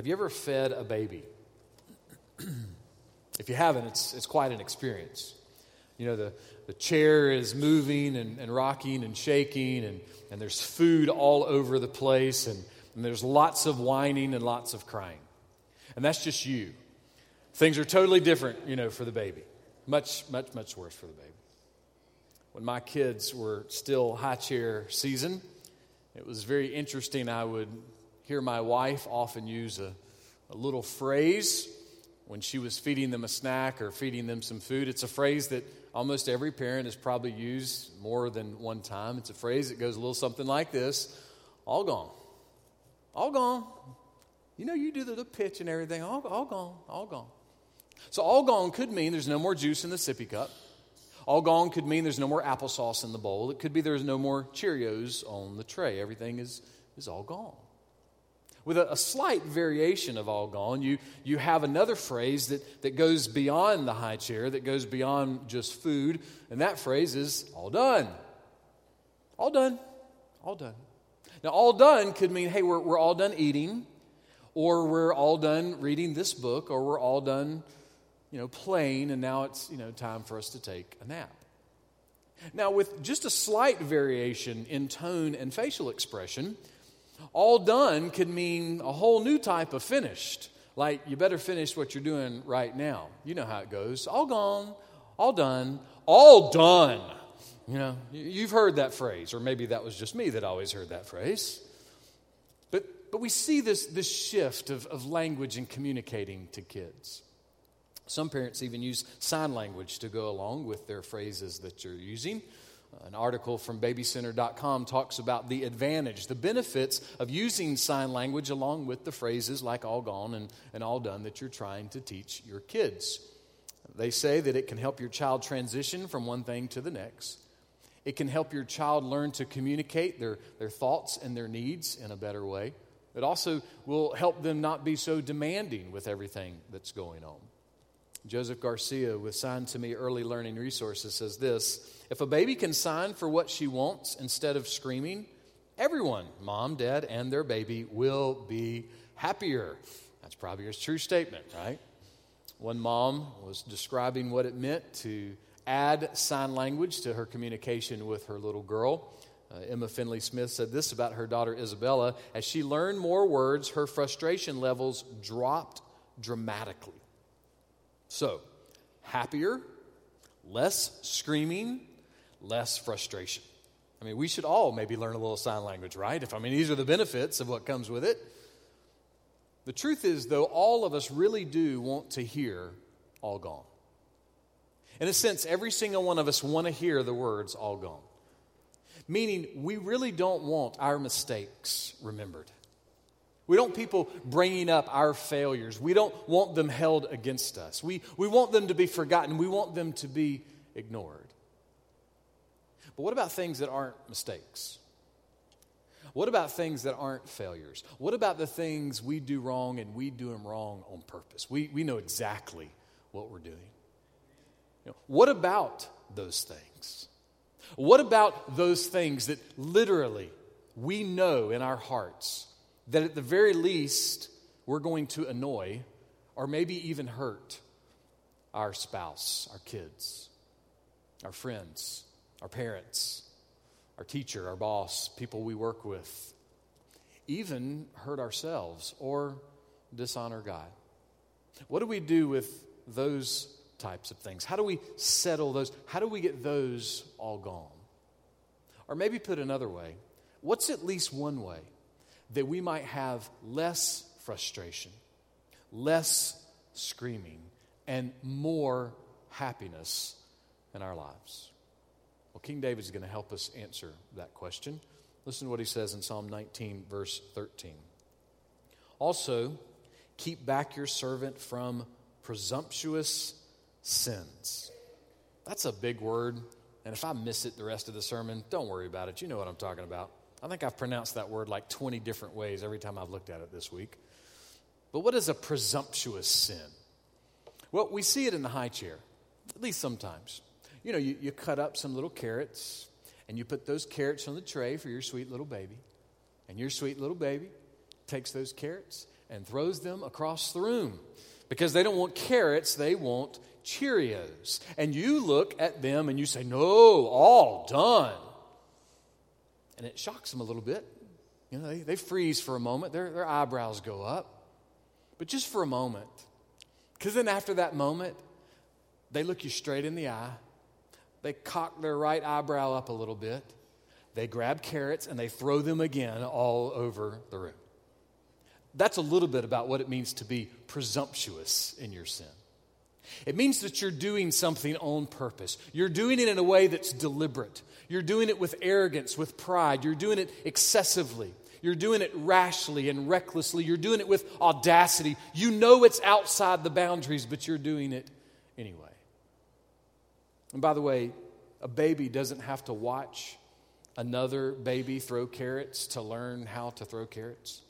Have you ever fed a baby? if you haven't, it's, it's quite an experience. You know, the, the chair is moving and, and rocking and shaking, and, and there's food all over the place, and, and there's lots of whining and lots of crying. And that's just you. Things are totally different, you know, for the baby. Much, much, much worse for the baby. When my kids were still high chair season, it was very interesting. I would hear my wife often use a, a little phrase when she was feeding them a snack or feeding them some food. It's a phrase that almost every parent has probably used more than one time. It's a phrase that goes a little something like this all gone. All gone. You know, you do the, the pitch and everything, all, all gone, all gone. So, all gone could mean there's no more juice in the sippy cup. All gone could mean there's no more applesauce in the bowl. It could be there's no more Cheerios on the tray. Everything is, is all gone. With a, a, slight variation of all gone, you, you have another phrase that, that goes beyond the high chair, that goes beyond just food, and that phrase is all done. All done. All done. Now, all done could mean, hey, we're, we're all done eating, or we're all done reading this book, or we're all done you know, playing, and now it's, you know, time for us to take a nap. Now, with just a slight variation in tone and facial expression, all done could mean a whole new type of finished. Like, you better finish what you're doing right now. You know how it goes. All gone, all done, all done. You know, you've heard that phrase, or maybe that was just me that always heard that phrase. But, but we see this, this shift of, of language and communicating to kids. Some parents even use sign language to go along with their phrases that you're using. Uh, an article from babycenter.com talks about the advantage, the benefits of using sign language along with the phrases like all gone and, and all done that you're trying to teach your kids. They say that it can help your child transition from one thing to the next. It can help your child learn to communicate their, their thoughts and their needs in a better way. It also will help them not be so demanding with everything that's going on. Joseph Garcia with Sign to Me Early Learning Resources says this If a baby can sign for what she wants instead of screaming, everyone, mom, dad, and their baby, will be happier. That's probably a true statement, right? One mom was describing what it meant to add sign language to her communication with her little girl. Uh, Emma Finley Smith said this about her daughter Isabella. As she learned more words, her frustration levels dropped dramatically. So, happier, less screaming, less frustration. I mean, we should all maybe learn a little sign language, right? If I mean, these are the benefits of what comes with it. The truth is, though, all of us really do want to hear all gone. In a sense, every single one of us want to hear the words all gone. Meaning, we really don't want our mistakes remembered. We don't people bringing up our failures. We don't want them held against us. We, we want them to be forgotten. We want them to be ignored. But what about things that aren't mistakes? What about things that aren't failures? What about the things we do wrong and we do them wrong on purpose? We, we know exactly what we're doing. You know, what about those things? What about those things that literally we know in our hearts that at the very least we're going to annoy or maybe even hurt our spouse, our kids, our friends, our parents, our teacher, our boss, people we work with, even hurt ourselves or dishonor God. What do we do with those types of things? How do we settle those? How do we get those all gone? Or maybe put another way, what's at least one way that we might have less frustration, less screaming, and more happiness in our lives? Well, King David is going to help us answer that question. Listen to what he says in Psalm 19, verse 13. Also, keep back your servant from presumptuous sins. That's a big word, and if I miss it the rest of the sermon, don't worry about it. You know what I'm talking about. I think I've pronounced that word like 20 different ways every time I've looked at it this week. But what is a presumptuous sin? Well, we see it in the high chair, at least sometimes. You know, you, you cut up some little carrots and you put those carrots on the tray for your sweet little baby. And your sweet little baby takes those carrots and throws them across the room because they don't want carrots, they want Cheerios. And you look at them and you say, No, all done. And it shocks them a little bit. You know, they, they freeze for a moment, their, their eyebrows go up. But just for a moment. Because then after that moment, they look you straight in the eye. They cock their right eyebrow up a little bit. They grab carrots and they throw them again all over the room. That's a little bit about what it means to be presumptuous in your sin. It means that you're doing something on purpose. You're doing it in a way that's deliberate. You're doing it with arrogance, with pride. You're doing it excessively. You're doing it rashly and recklessly. You're doing it with audacity. You know it's outside the boundaries, but you're doing it anyway. And by the way, a baby doesn't have to watch another baby throw carrots to learn how to throw carrots.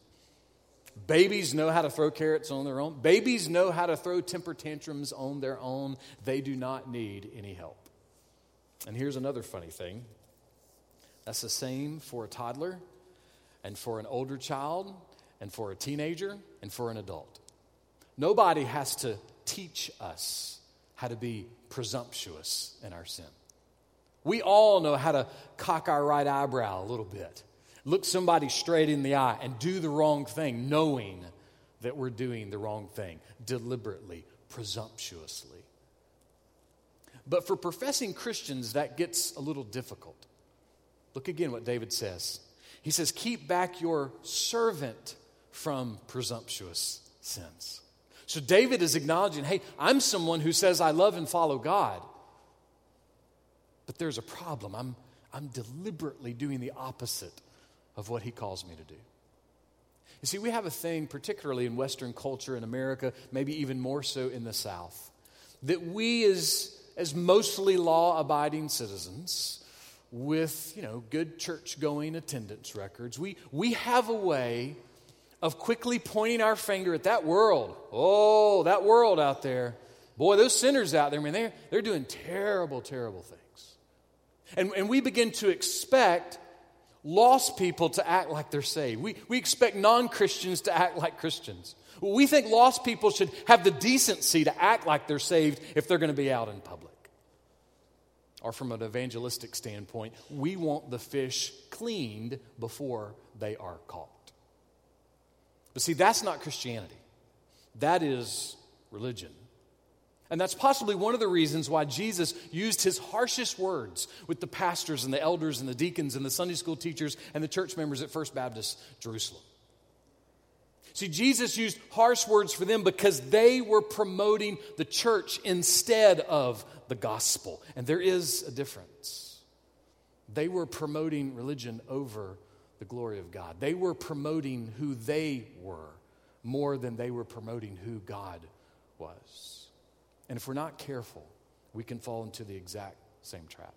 Babies know how to throw carrots on their own. Babies know how to throw temper tantrums on their own. They do not need any help. And here's another funny thing that's the same for a toddler, and for an older child, and for a teenager, and for an adult. Nobody has to teach us how to be presumptuous in our sin. We all know how to cock our right eyebrow a little bit look somebody straight in the eye and do the wrong thing, knowing that we're doing the wrong thing, deliberately, presumptuously. But for professing Christians, that gets a little difficult. Look again what David says. He says, Keep back your servant from presumptuous sins. So David is acknowledging, hey, I'm someone who says I love and follow God. But there's a problem. I'm, I'm deliberately doing the opposite of what he calls me to do. You see, we have a thing, particularly in Western culture in America, maybe even more so in the South, that we as, as mostly law abiding citizens with, you know, good church going attendance records, we, we have a way of quickly pointing our finger at that world. Oh, that world out there. Boy, those sinners out there, I mean, they're, they're doing terrible, terrible things. And, and we begin to expect lost people to act like they're saved. We, we expect non Christians to act like Christians. We think lost people should have the decency to act like they're saved if they're going to be out in public. Or from an evangelistic standpoint, we want the fish cleaned before they are caught. But see, that's not Christianity, that is religion. And that's possibly one of the reasons why Jesus used his harshest words with the pastors and the elders and the deacons and the Sunday school teachers and the church members at First Baptist Jerusalem. See, Jesus used harsh words for them because they were promoting the church instead of the gospel. And there is a difference. They were promoting religion over the glory of God, they were promoting who they were more than they were promoting who God was. And if we're not careful, we can fall into the exact same trap.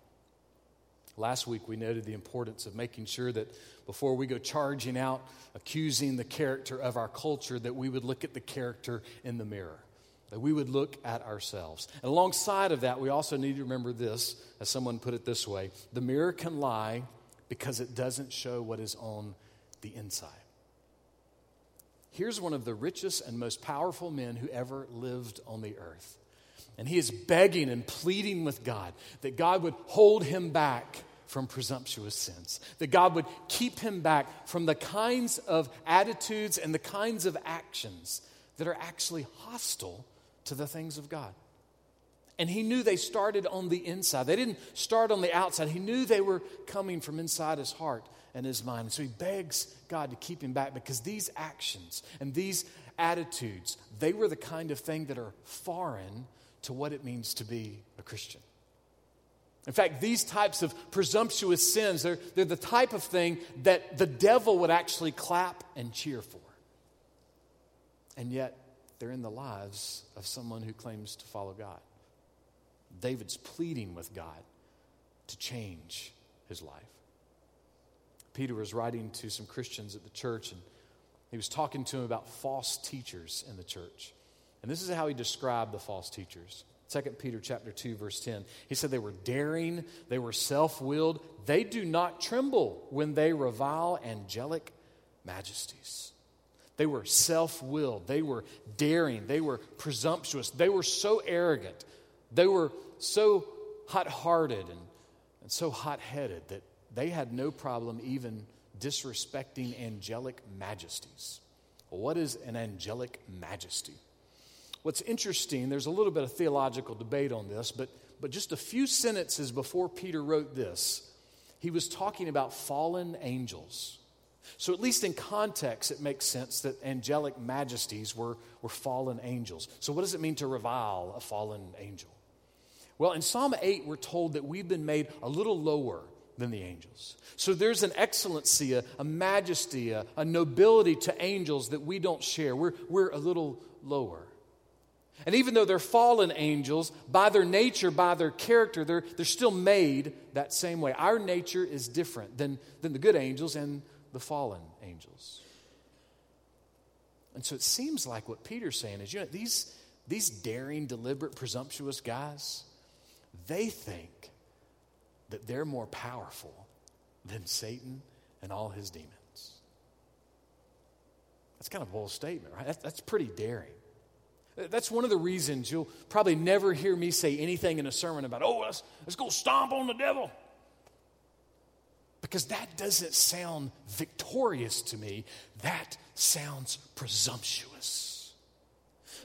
Last week, we noted the importance of making sure that before we go charging out, accusing the character of our culture, that we would look at the character in the mirror, that we would look at ourselves. And alongside of that, we also need to remember this, as someone put it this way the mirror can lie because it doesn't show what is on the inside. Here's one of the richest and most powerful men who ever lived on the earth. And he is begging and pleading with God that God would hold him back from presumptuous sins, that God would keep him back from the kinds of attitudes and the kinds of actions that are actually hostile to the things of God. And he knew they started on the inside. They didn't start on the outside. He knew they were coming from inside his heart and his mind. And so he begs God to keep him back because these actions and these attitudes, they were the kind of thing that are foreign to what it means to be a Christian. In fact, these types of presumptuous sins, they're, they're the type of thing that the devil would actually clap and cheer for. And yet, they're in the lives of someone who claims to follow God. David's pleading with God to change his life. Peter was writing to some Christians at the church, and he was talking to them about false teachers in the church. And this is how he described the false teachers. 2 Peter chapter 2 verse 10. He said they were daring, they were self-willed, they do not tremble when they revile angelic majesties. They were self willed. They were daring. They were presumptuous. They were so arrogant. They were so hot hearted and, and so hot headed that they had no problem even disrespecting angelic majesties. What is an angelic majesty? What's interesting, there's a little bit of theological debate on this, but, but just a few sentences before Peter wrote this, he was talking about fallen angels. So, at least in context, it makes sense that angelic majesties were, were fallen angels. So, what does it mean to revile a fallen angel? Well, in Psalm 8, we're told that we've been made a little lower than the angels. So, there's an excellency, a, a majesty, a, a nobility to angels that we don't share. We're, we're a little lower. And even though they're fallen angels, by their nature, by their character, they're, they're still made that same way. Our nature is different than, than the good angels and the fallen angels. And so it seems like what Peter's saying is, you know, these, these daring, deliberate, presumptuous guys, they think that they're more powerful than Satan and all his demons. That's kind of a bold statement, right? That's, that's pretty daring. That's one of the reasons you'll probably never hear me say anything in a sermon about, oh, let's, let's go stomp on the devil because that doesn't sound victorious to me. That sounds presumptuous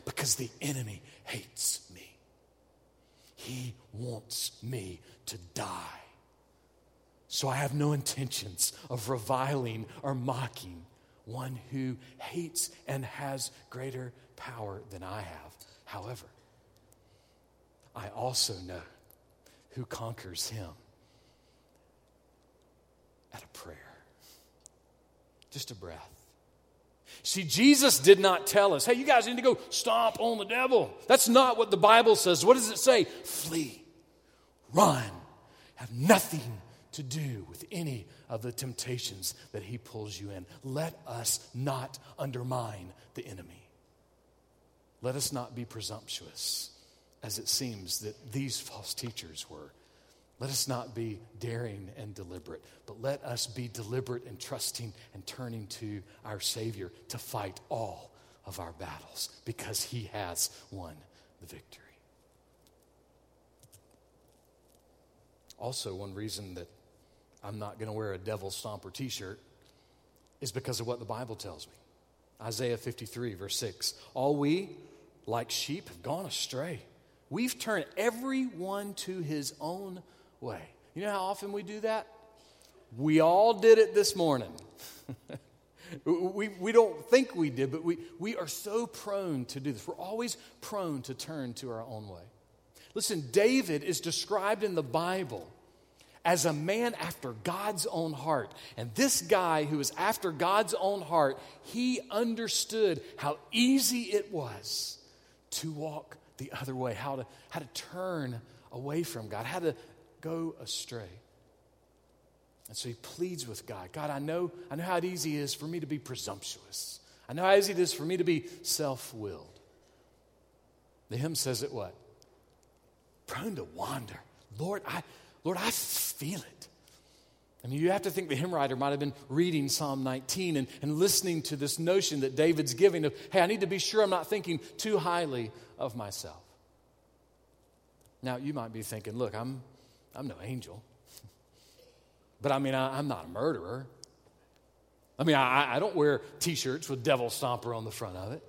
because the enemy hates me. He wants me to die. So I have no intentions of reviling or mocking one who hates and has greater power than I have. However, I also know who conquers him at a prayer. Just a breath. See, Jesus did not tell us, hey, you guys need to go stomp on the devil. That's not what the Bible says. What does it say? Flee, run, have nothing to do with any of the temptations that he pulls you in. Let us not undermine the enemy. Let us not be presumptuous, as it seems that these false teachers were. Let us not be daring and deliberate, but let us be deliberate and trusting and turning to our Savior to fight all of our battles because He has won the victory. Also, one reason that I'm not going to wear a devil stomper t shirt is because of what the Bible tells me. Isaiah 53, verse 6. All we, like sheep, have gone astray. We've turned everyone to his own way. You know how often we do that? We all did it this morning. we, we don't think we did, but we, we are so prone to do this. We're always prone to turn to our own way. Listen, David is described in the Bible as a man after God's own heart. And this guy who is after God's own heart, he understood how easy it was to walk the other way, how to, how to turn away from God, how to go astray. And so he pleads with God God, I know, I know how easy it is for me to be presumptuous. I know how easy it is for me to be self willed. The hymn says it what? Prone to wander. Lord, I, Lord, I feel it. I mean, you have to think the hymn writer might have been reading Psalm 19 and, and listening to this notion that David's giving of, hey, I need to be sure I'm not thinking too highly of myself. Now, you might be thinking, look, I'm, I'm no angel. But I mean, I, am not a murderer. I mean, I, I don't wear t shirts with devil stomper on the front of it.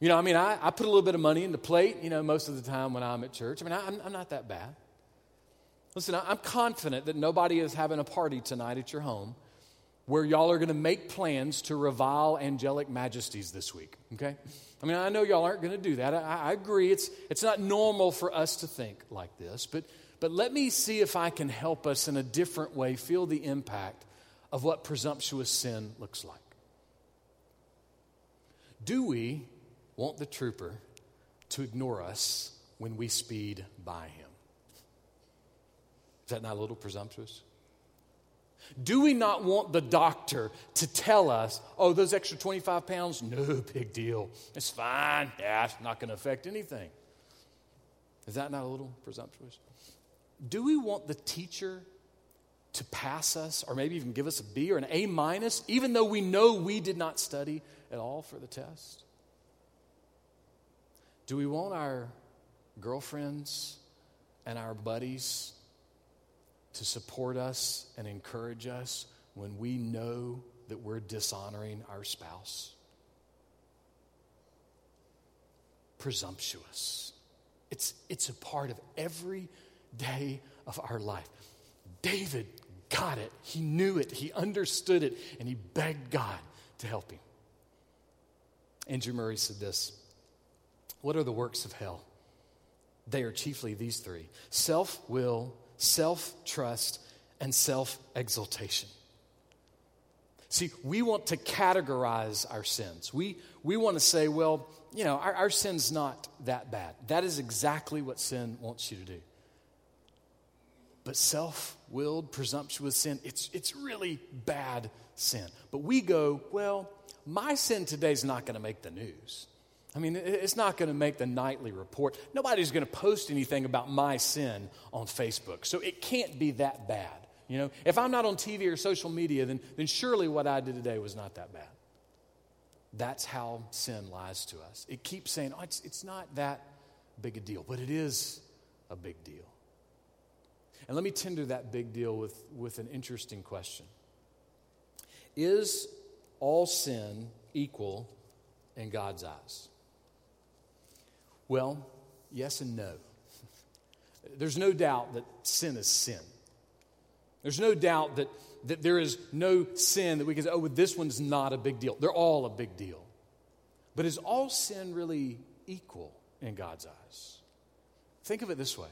You know, I mean, I, I put a little bit of money in the plate, you know, most of the time when I'm at church. I mean, I, I'm, I'm not that bad. Listen, I'm confident that nobody is having a party tonight at your home where y'all are going to make plans to revile angelic majesties this week, okay? I mean, I know y'all aren't going to do that. I, I, agree. It's, it's not normal for us to think like this, but, but let me see if I can help us in a different way feel the impact of what presumptuous sin looks like. Do we want the trooper to ignore us when we speed by him? Is that not a little presumptuous? Do we not want the doctor to tell us, oh, those extra 25 pounds? No big deal. It's fine. Yeah, it's not going to affect anything. Is that not a little presumptuous? Do we want the teacher to pass us or maybe even give us a B or an A minus, even though we know we did not study at all for the test? Do we want our girlfriends and our buddies to support us and encourage us when we know that we're dishonoring our spouse? Presumptuous. It's, it's a part of every day of our life. David got it. He knew it. He understood it. And he begged God to help him. Andrew Murray said this What are the works of hell? They are chiefly these three self will, self trust, and self exaltation. See, we want to categorize our sins. We, we want to say, well, you know, our, our sin's not that bad. That is exactly what sin wants you to do. But self willed, presumptuous sin, it's, it's really bad sin. But we go, well, my sin today is not going to make the news. I mean, it's not going to make the nightly report. Nobody's going to post anything about my sin on Facebook. So it can't be that bad. You know, if I'm not on TV or social media, then, then surely what I did today was not that bad. That's how sin lies to us. It keeps saying, oh, it's, it's not that big a deal, but it is a big deal. And let me tender that big deal with, with an interesting question Is all sin equal in God's eyes? Well, yes and no. There's no doubt that sin is sin. There's no doubt that, that there is no sin that we can say, oh, this one's not a big deal. They're all a big deal. But is all sin really equal in God's eyes? Think of it this way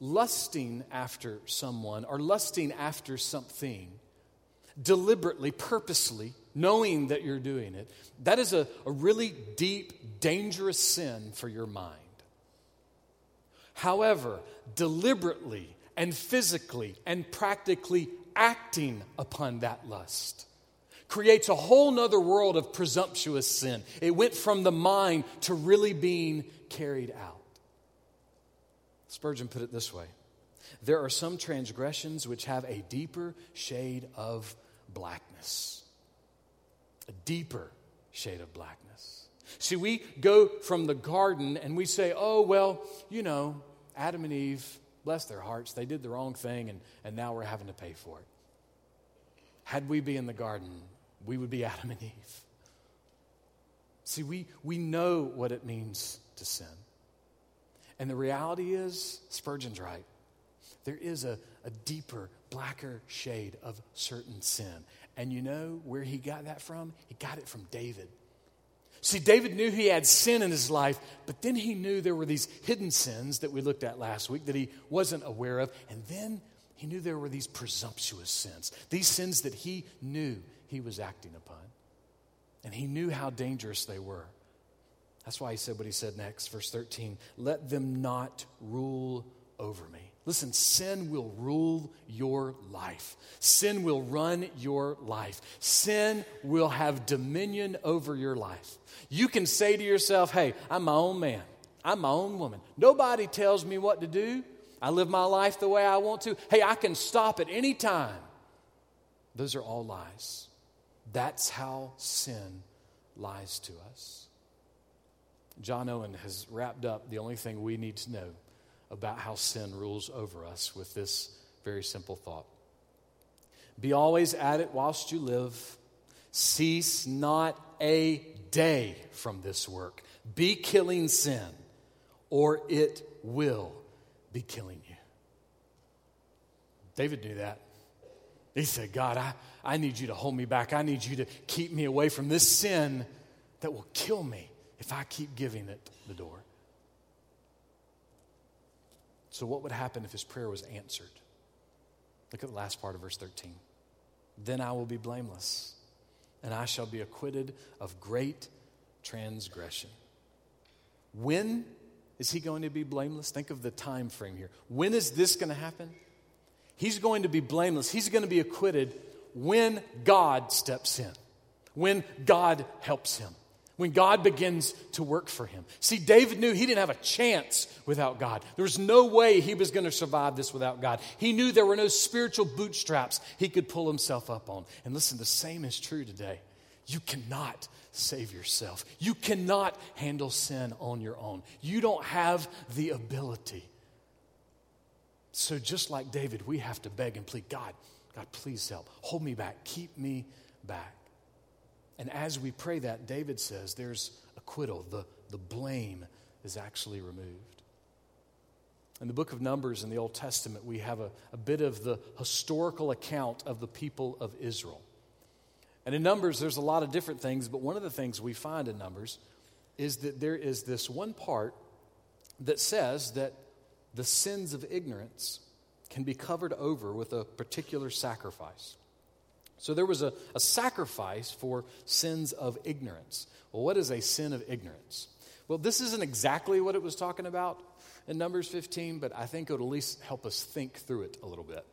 lusting after someone or lusting after something deliberately, purposely, knowing that you're doing it, that is a, a really deep, dangerous sin for your mind. However, deliberately and physically and practically acting upon that lust creates a whole nother world of presumptuous sin. It went from the mind to really being carried out. Spurgeon put it this way There are some transgressions which have a deeper shade of blackness. A deeper shade of blackness. See, we go from the garden and we say, oh, well, you know, Adam and Eve, bless their hearts, they did the wrong thing and, and now we're having to pay for it. Had we be in the garden, we would be Adam and Eve. See, we, we know what it means to sin. And the reality is, Spurgeon's right. There is a, a deeper, blacker shade of certain sin. And you know where he got that from? He got it from David. See, David knew he had sin in his life, but then he knew there were these hidden sins that we looked at last week that he wasn't aware of. And then he knew there were these presumptuous sins, these sins that he knew he was acting upon. And he knew how dangerous they were. That's why he said what he said next, verse 13 let them not rule over me. Listen, sin will rule your life. Sin will run your life. Sin will have dominion over your life. You can say to yourself, hey, I'm my own man. I'm my own woman. Nobody tells me what to do. I live my life the way I want to. Hey, I can stop at any time. Those are all lies. That's how sin lies to us. John Owen has wrapped up the only thing we need to know about how sin rules over us with this very simple thought Be always at it whilst you live, cease not a day from this work. Be killing sin, or it will be killing you. David knew that. He said, God, I, I need you to hold me back. I need you to keep me away from this sin that will kill me if I keep giving it the door. So, what would happen if his prayer was answered? Look at the last part of verse 13. Then I will be blameless, and I shall be acquitted of great transgression. When is he going to be blameless? Think of the time frame here. When is this going to happen? He's going to be blameless. He's going to be acquitted when God steps in, when God helps him when God begins to work for him. See, David knew he didn't have a chance without God. There was no way he was going to survive this without God. He knew there were no spiritual bootstraps he could pull himself up on. And listen, the same is true today. You cannot save yourself, you cannot handle sin on your own. You don't have the ability. So, just like David, we have to beg and plead God, God, please help. Hold me back. Keep me back. And as we pray that, David says there's acquittal. The, the blame is actually removed. In the book of Numbers in the Old Testament, we have a, a bit of the historical account of the people of Israel. And in Numbers, there's a lot of different things, but one of the things we find in Numbers is that there is this one part that says that the sins of ignorance can be covered over with a particular sacrifice. So there was a, a sacrifice for sins of ignorance. Well, what is a sin of ignorance? Well, this isn't exactly what it was talking about in Numbers 15, but I think it would at least help us think through it a little bit.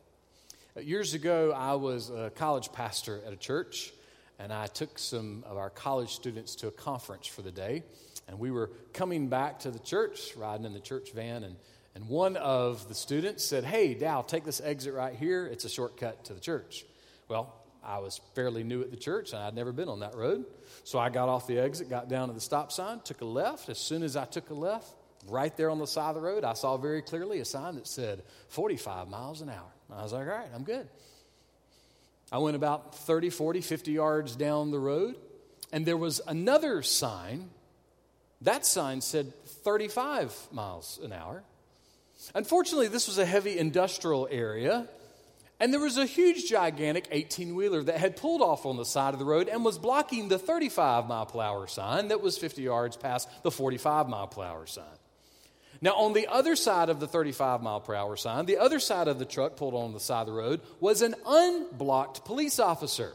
Uh, years ago, I was a college pastor at a church, and I took some of our college students to a conference for the day. And we were coming back to the church, riding in the church van, and, and one of the students said, Hey, Dow, take this exit right here. It's a shortcut to the church. Well, I was fairly new at the church and I'd never been on that road. So I got off the exit, got down to the stop sign, took a left. As soon as I took a left, right there on the side of the road, I saw very clearly a sign that said 45 miles an hour. I was like, all right, I'm good. I went about 30, 40, 50 yards down the road, and there was another sign. That sign said 35 miles an hour. Unfortunately, this was a heavy industrial area, and there was a huge, gigantic 18 wheeler that had pulled off on the side of the road and was blocking the 35 mile per hour sign that was 50 yards past the 45 mile per hour sign. Now, on the other side of the 35 mile per hour sign, the other side of the truck pulled on the side of the road was an unblocked police officer.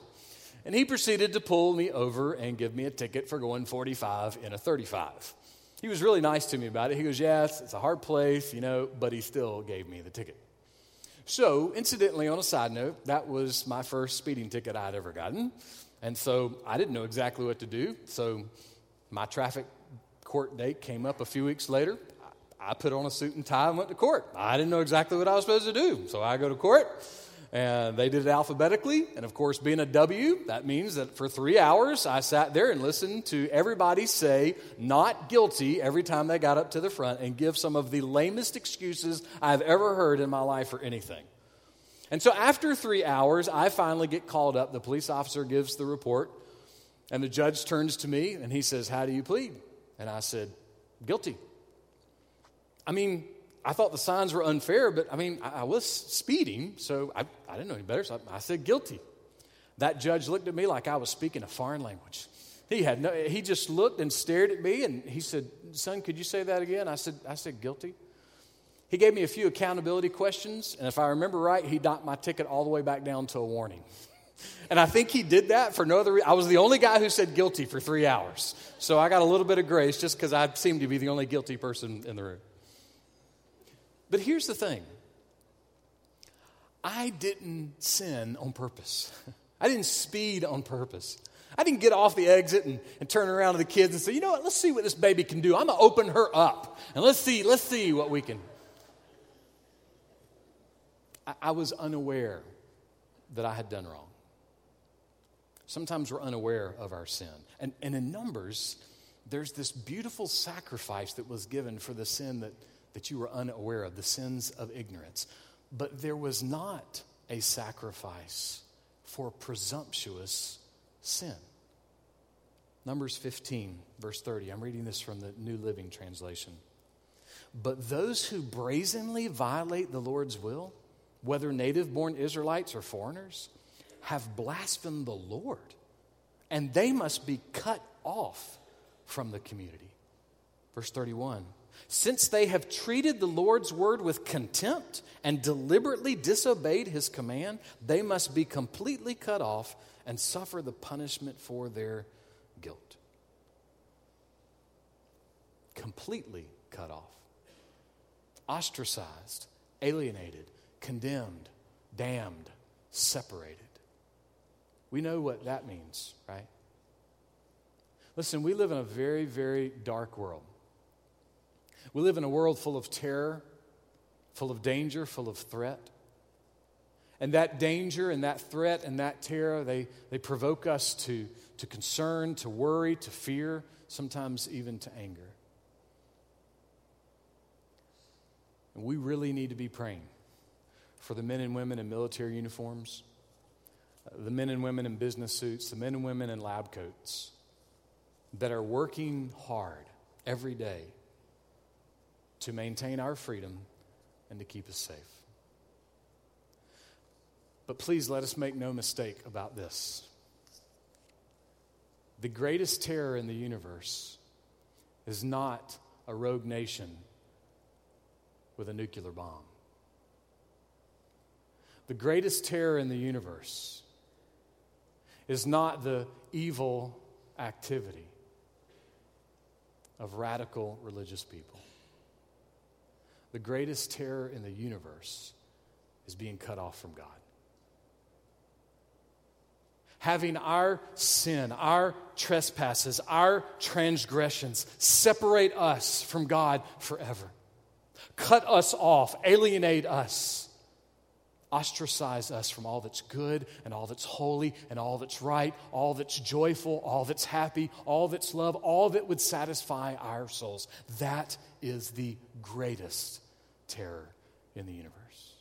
And he proceeded to pull me over and give me a ticket for going 45 in a 35. He was really nice to me about it. He goes, Yes, it's a hard place, you know, but he still gave me the ticket. So, incidentally, on a side note, that was my first speeding ticket I'd ever gotten. And so I didn't know exactly what to do. So, my traffic court date came up a few weeks later. I put on a suit and tie and went to court. I didn't know exactly what I was supposed to do. So, I go to court. And they did it alphabetically. And of course, being a W, that means that for three hours, I sat there and listened to everybody say not guilty every time they got up to the front and give some of the lamest excuses I've ever heard in my life for anything. And so after three hours, I finally get called up. The police officer gives the report. And the judge turns to me and he says, How do you plead? And I said, Guilty. I mean, I thought the signs were unfair, but I mean, I, I was speeding, so I, I, didn't know any better, so I, I, said guilty. That judge looked at me like I was speaking a foreign language. He had no, he just looked and stared at me and he said, Son, could you say that again? I said, I said guilty. He gave me a few accountability questions, and if I remember right, he docked my ticket all the way back down to a warning. And I think he did that for no other reason. I was the only guy who said guilty for three hours. So I got a little bit of grace just because I seemed to be the only guilty person in the room. But here's the thing I didn't sin on purpose, I didn't speed on purpose. I didn't get off the exit and, and turn around to the kids and say, you know what, let's see what this baby can do. I'm going to open her up and let's see, let's see what we can. I, I was unaware that I had done wrong. Sometimes we're unaware of our sin. And, and in Numbers, there's this beautiful sacrifice that was given for the sin that that you were unaware of, the sins of ignorance. But there was not a sacrifice for presumptuous sin. Numbers 15, verse 30. I'm reading this from the New Living Translation. But those who brazenly violate the Lord's will, whether native born Israelites or foreigners, have blasphemed the Lord, and they must be cut off from the community. Verse 31 since they have treated the Lord's word with contempt and deliberately disobeyed his command, they must be completely cut off and suffer the punishment for their guilt. Completely cut off. Ostracized, alienated, condemned, damned, separated. We know what that means, right? Listen, we live in a very, very dark world. We live in a world full of terror, full of danger, full of threat. And that danger and that threat and that terror, they, they provoke us to, to concern, to worry, to fear, sometimes even to anger. And we really need to be praying for the men and women in military uniforms, uh, the men and women in business suits, the men and women in lab coats that are working hard every day to maintain our freedom and to keep us safe. But please let us make no mistake about this. The greatest terror in the universe is not a rogue nation with a nuclear bomb. The greatest terror in the universe is not the evil activity of radical religious people. The greatest terror in the universe is being cut off from God. Having our sin, our trespasses, our transgressions separate us from God forever, cut us off, alienate us ostracize us from all that's good and all that's holy and all that's right, all that's joyful, all that's happy, all that's love, all that would satisfy our souls. That is the greatest terror in the universe.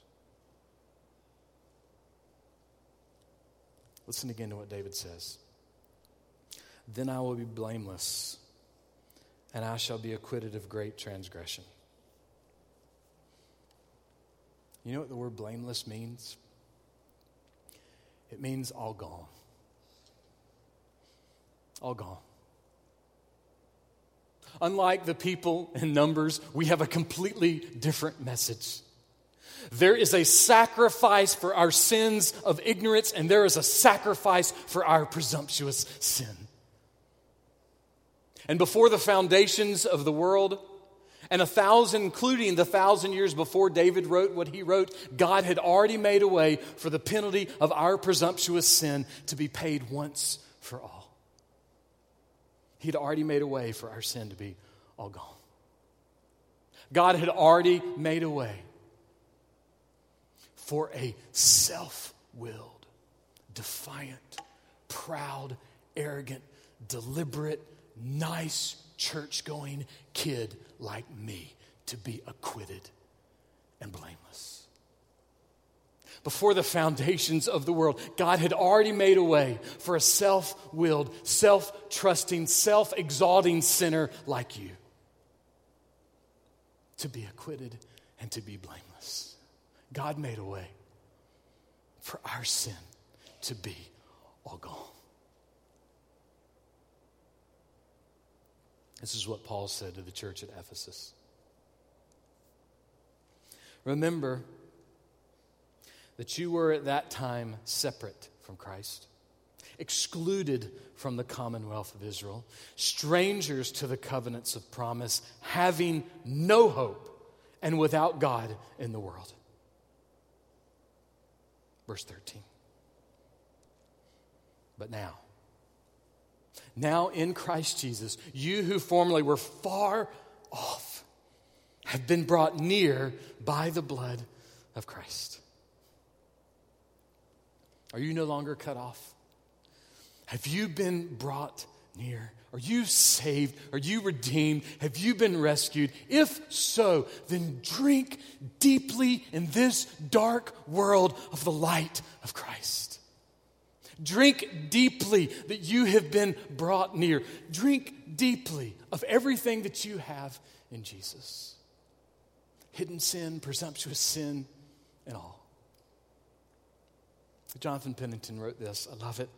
Listen again to what David says. Then I will be blameless, and I shall be acquitted of great transgression. You know what the word blameless means? It means all gone. All gone. Unlike the people in Numbers, we have a completely different message. There is a sacrifice for our sins of ignorance, and there is a sacrifice for our presumptuous sin. And before the foundations of the world, and a thousand, including the thousand years before David wrote what he wrote, God had already made a way for the penalty of our presumptuous sin to be paid once for all. He had already made a way for our sin to be all gone. God had already made a way for a self willed, defiant, proud, arrogant, deliberate, nice, church going kid like me to be acquitted and blameless. Before the foundations of the world, God had already made a way for a self willed, self trusting, self exalting sinner like you to be acquitted and to be blameless. God made a way for our sin to be all gone. This is what Paul said to the church at Ephesus. Remember that you were at that time separate from Christ, excluded from the commonwealth of Israel, strangers to the covenants of promise, having no hope, and without God in the world. Verse 13. But now, now in Christ Jesus, you who formerly were far off have been brought near by the blood of Christ. Are you no longer cut off? Have you been brought near? Are you saved? Are you redeemed? Have you been rescued? If so, then drink deeply in this dark world of the light of Christ. Drink deeply that you have been brought near. Drink deeply of everything that you have in Jesus hidden sin, presumptuous sin, and all. Jonathan Pennington wrote this. I love it.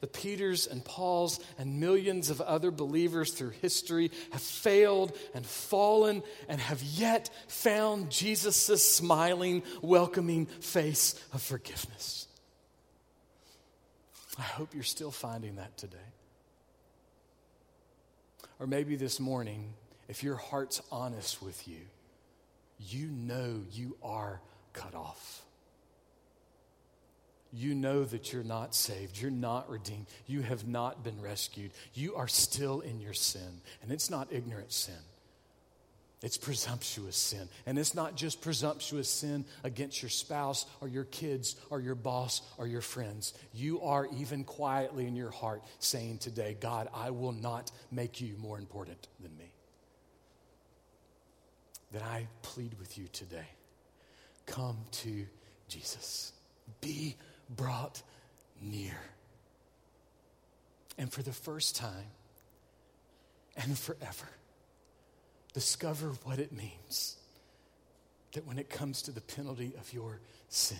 The Peters and Pauls and millions of other believers through history have failed and fallen and have yet found Jesus' smiling, welcoming face of forgiveness. I hope you're still finding that today. Or maybe this morning, if your heart's honest with you, you know you are cut off. You know that you're not saved, you're not redeemed, you have not been rescued, you are still in your sin. And it's not ignorant sin, it's presumptuous sin. And it's not just presumptuous sin against your spouse or your kids or your boss or your friends. You are even quietly in your heart saying today, God, I will not make you more important than me. That I plead with you today come to Jesus. Be brought near. And for the first time and forever, discover what it means that when it comes to the penalty of your sin,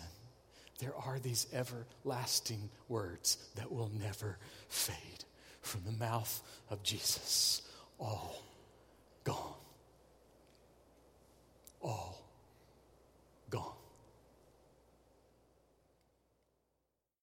there are these everlasting words that will never fade from the mouth of Jesus. All gone. All